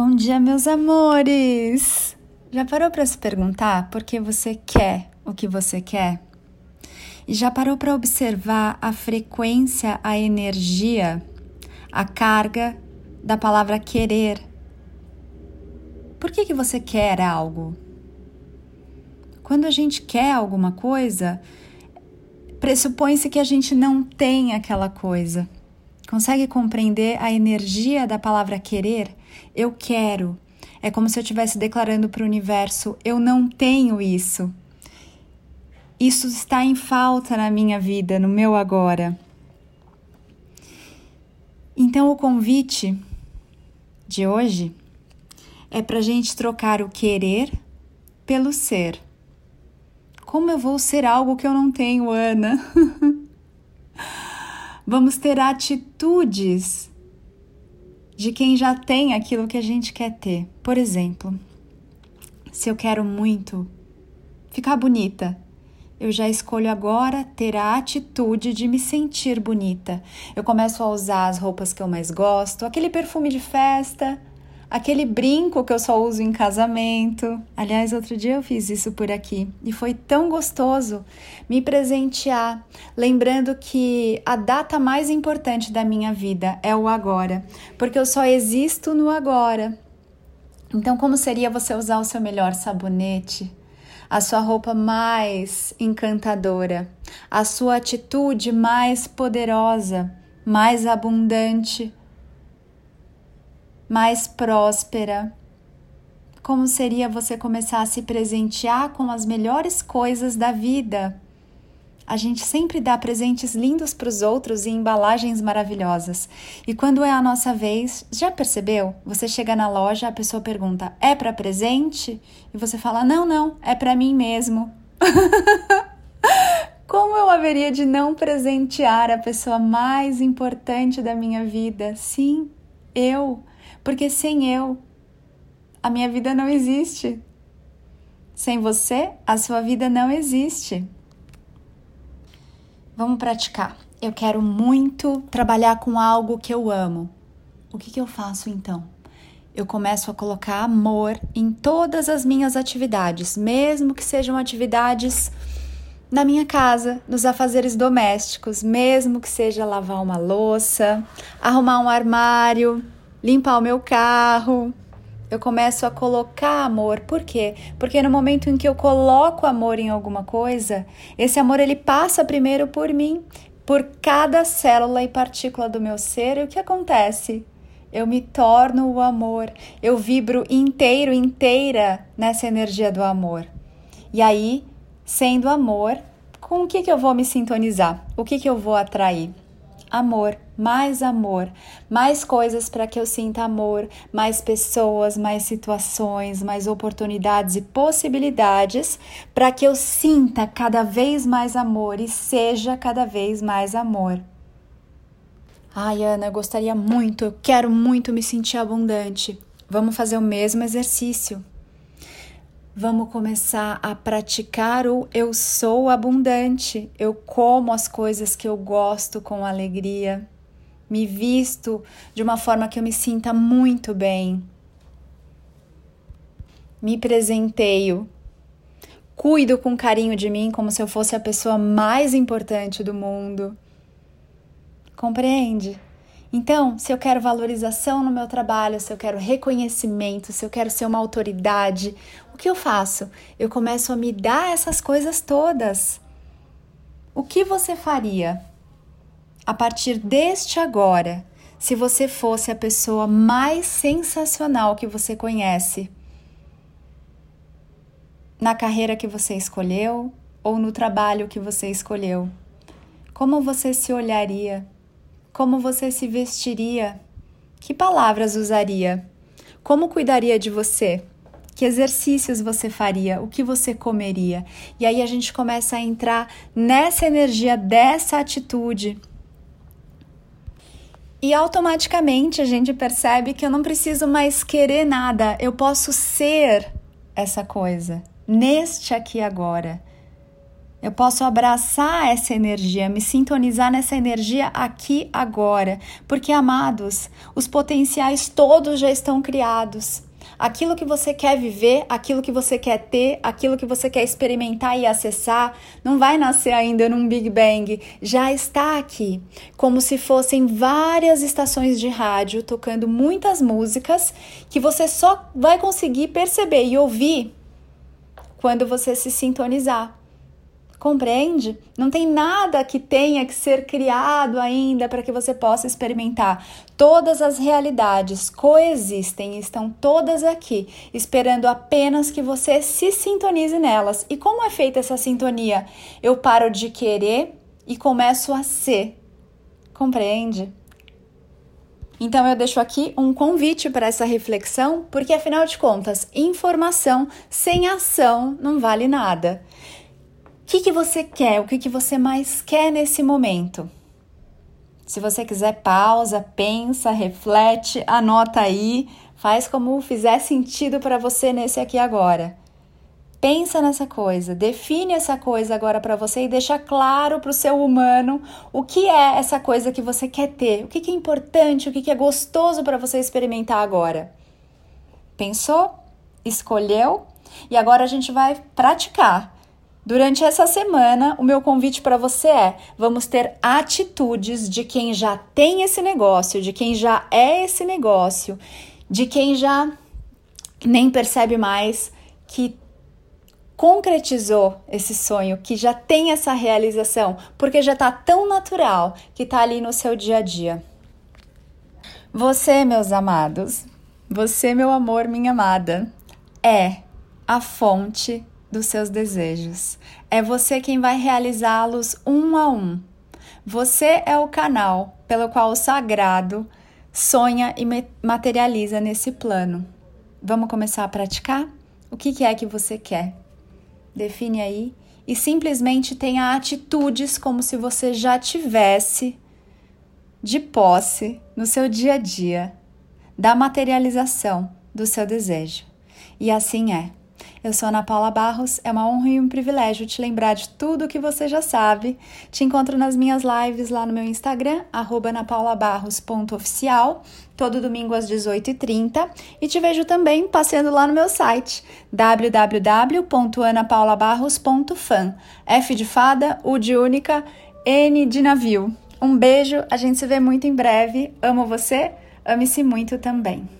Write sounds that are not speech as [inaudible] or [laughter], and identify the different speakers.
Speaker 1: Bom dia, meus amores! Já parou para se perguntar por que você quer o que você quer? E já parou para observar a frequência, a energia, a carga da palavra querer? Por que, que você quer algo? Quando a gente quer alguma coisa, pressupõe-se que a gente não tem aquela coisa. Consegue compreender a energia da palavra querer? Eu quero. É como se eu estivesse declarando para o universo: eu não tenho isso. Isso está em falta na minha vida, no meu agora. Então, o convite de hoje é para a gente trocar o querer pelo ser. Como eu vou ser algo que eu não tenho, Ana? [laughs] Vamos ter atitudes de quem já tem aquilo que a gente quer ter. Por exemplo, se eu quero muito ficar bonita, eu já escolho agora ter a atitude de me sentir bonita. Eu começo a usar as roupas que eu mais gosto, aquele perfume de festa, aquele brinco que eu só uso em casamento. Aliás, outro dia eu fiz isso por aqui e foi tão gostoso me presentear, lembrando que a data mais importante da minha vida é o agora, porque eu só existo no agora. Então, como seria você usar o seu melhor sabonete? A sua roupa mais encantadora, a sua atitude mais poderosa, mais abundante, mais próspera? Como seria você começar a se presentear com as melhores coisas da vida? A gente sempre dá presentes lindos para os outros e embalagens maravilhosas. E quando é a nossa vez, já percebeu? Você chega na loja, a pessoa pergunta: "É para presente?" E você fala: "Não, não, é para mim mesmo." [laughs] Como eu haveria de não presentear a pessoa mais importante da minha vida? Sim, eu porque sem eu, a minha vida não existe. Sem você, a sua vida não existe. Vamos praticar. Eu quero muito trabalhar com algo que eu amo. O que, que eu faço então? Eu começo a colocar amor em todas as minhas atividades, mesmo que sejam atividades na minha casa, nos afazeres domésticos, mesmo que seja lavar uma louça, arrumar um armário, limpar o meu carro. Eu começo a colocar amor. Por quê? Porque no momento em que eu coloco amor em alguma coisa, esse amor ele passa primeiro por mim, por cada célula e partícula do meu ser. E o que acontece? Eu me torno o amor. Eu vibro inteiro, inteira nessa energia do amor. E aí, sendo amor, com o que, que eu vou me sintonizar? O que, que eu vou atrair? Amor, mais amor, mais coisas para que eu sinta amor, mais pessoas, mais situações, mais oportunidades e possibilidades para que eu sinta cada vez mais amor e seja cada vez mais amor. Ai, Ana, eu gostaria muito, eu quero muito me sentir abundante. Vamos fazer o mesmo exercício. Vamos começar a praticar o eu sou abundante, eu como as coisas que eu gosto com alegria, me visto de uma forma que eu me sinta muito bem, me presenteio, cuido com carinho de mim como se eu fosse a pessoa mais importante do mundo. Compreende? Então, se eu quero valorização no meu trabalho, se eu quero reconhecimento, se eu quero ser uma autoridade, o que eu faço? Eu começo a me dar essas coisas todas. O que você faria a partir deste agora, se você fosse a pessoa mais sensacional que você conhece? Na carreira que você escolheu ou no trabalho que você escolheu? Como você se olharia? Como você se vestiria? Que palavras usaria? Como cuidaria de você? Que exercícios você faria? O que você comeria? E aí a gente começa a entrar nessa energia dessa atitude. E automaticamente a gente percebe que eu não preciso mais querer nada, eu posso ser essa coisa, neste aqui agora. Eu posso abraçar essa energia, me sintonizar nessa energia aqui agora, porque amados, os potenciais todos já estão criados. Aquilo que você quer viver, aquilo que você quer ter, aquilo que você quer experimentar e acessar, não vai nascer ainda num Big Bang, já está aqui, como se fossem várias estações de rádio tocando muitas músicas que você só vai conseguir perceber e ouvir quando você se sintonizar. Compreende? Não tem nada que tenha que ser criado ainda para que você possa experimentar. Todas as realidades coexistem estão todas aqui, esperando apenas que você se sintonize nelas. E como é feita essa sintonia? Eu paro de querer e começo a ser. Compreende? Então eu deixo aqui um convite para essa reflexão, porque afinal de contas, informação sem ação não vale nada que, que você quer? O que, que você mais quer nesse momento? Se você quiser, pausa, pensa, reflete, anota aí, faz como fizer sentido para você nesse aqui agora. Pensa nessa coisa, define essa coisa agora para você e deixa claro para o seu humano o que é essa coisa que você quer ter, o que, que é importante, o que, que é gostoso para você experimentar agora. Pensou? Escolheu? E agora a gente vai praticar. Durante essa semana, o meu convite para você é: vamos ter atitudes de quem já tem esse negócio, de quem já é esse negócio, de quem já nem percebe mais que concretizou esse sonho, que já tem essa realização, porque já está tão natural que está ali no seu dia a dia. Você, meus amados, você, meu amor, minha amada, é a fonte dos seus desejos. É você quem vai realizá-los um a um. Você é o canal pelo qual o sagrado sonha e materializa nesse plano. Vamos começar a praticar? O que é que você quer? Define aí e simplesmente tenha atitudes como se você já tivesse de posse no seu dia a dia da materialização do seu desejo. E assim é. Eu sou Ana Paula Barros, é uma honra e um privilégio te lembrar de tudo o que você já sabe. Te encontro nas minhas lives lá no meu Instagram, anapaulabarros.oficial, todo domingo às 18h30. E te vejo também passeando lá no meu site, www.anapaulabarros.fan. F de fada, U de única, N de navio. Um beijo, a gente se vê muito em breve. Amo você, ame-se muito também.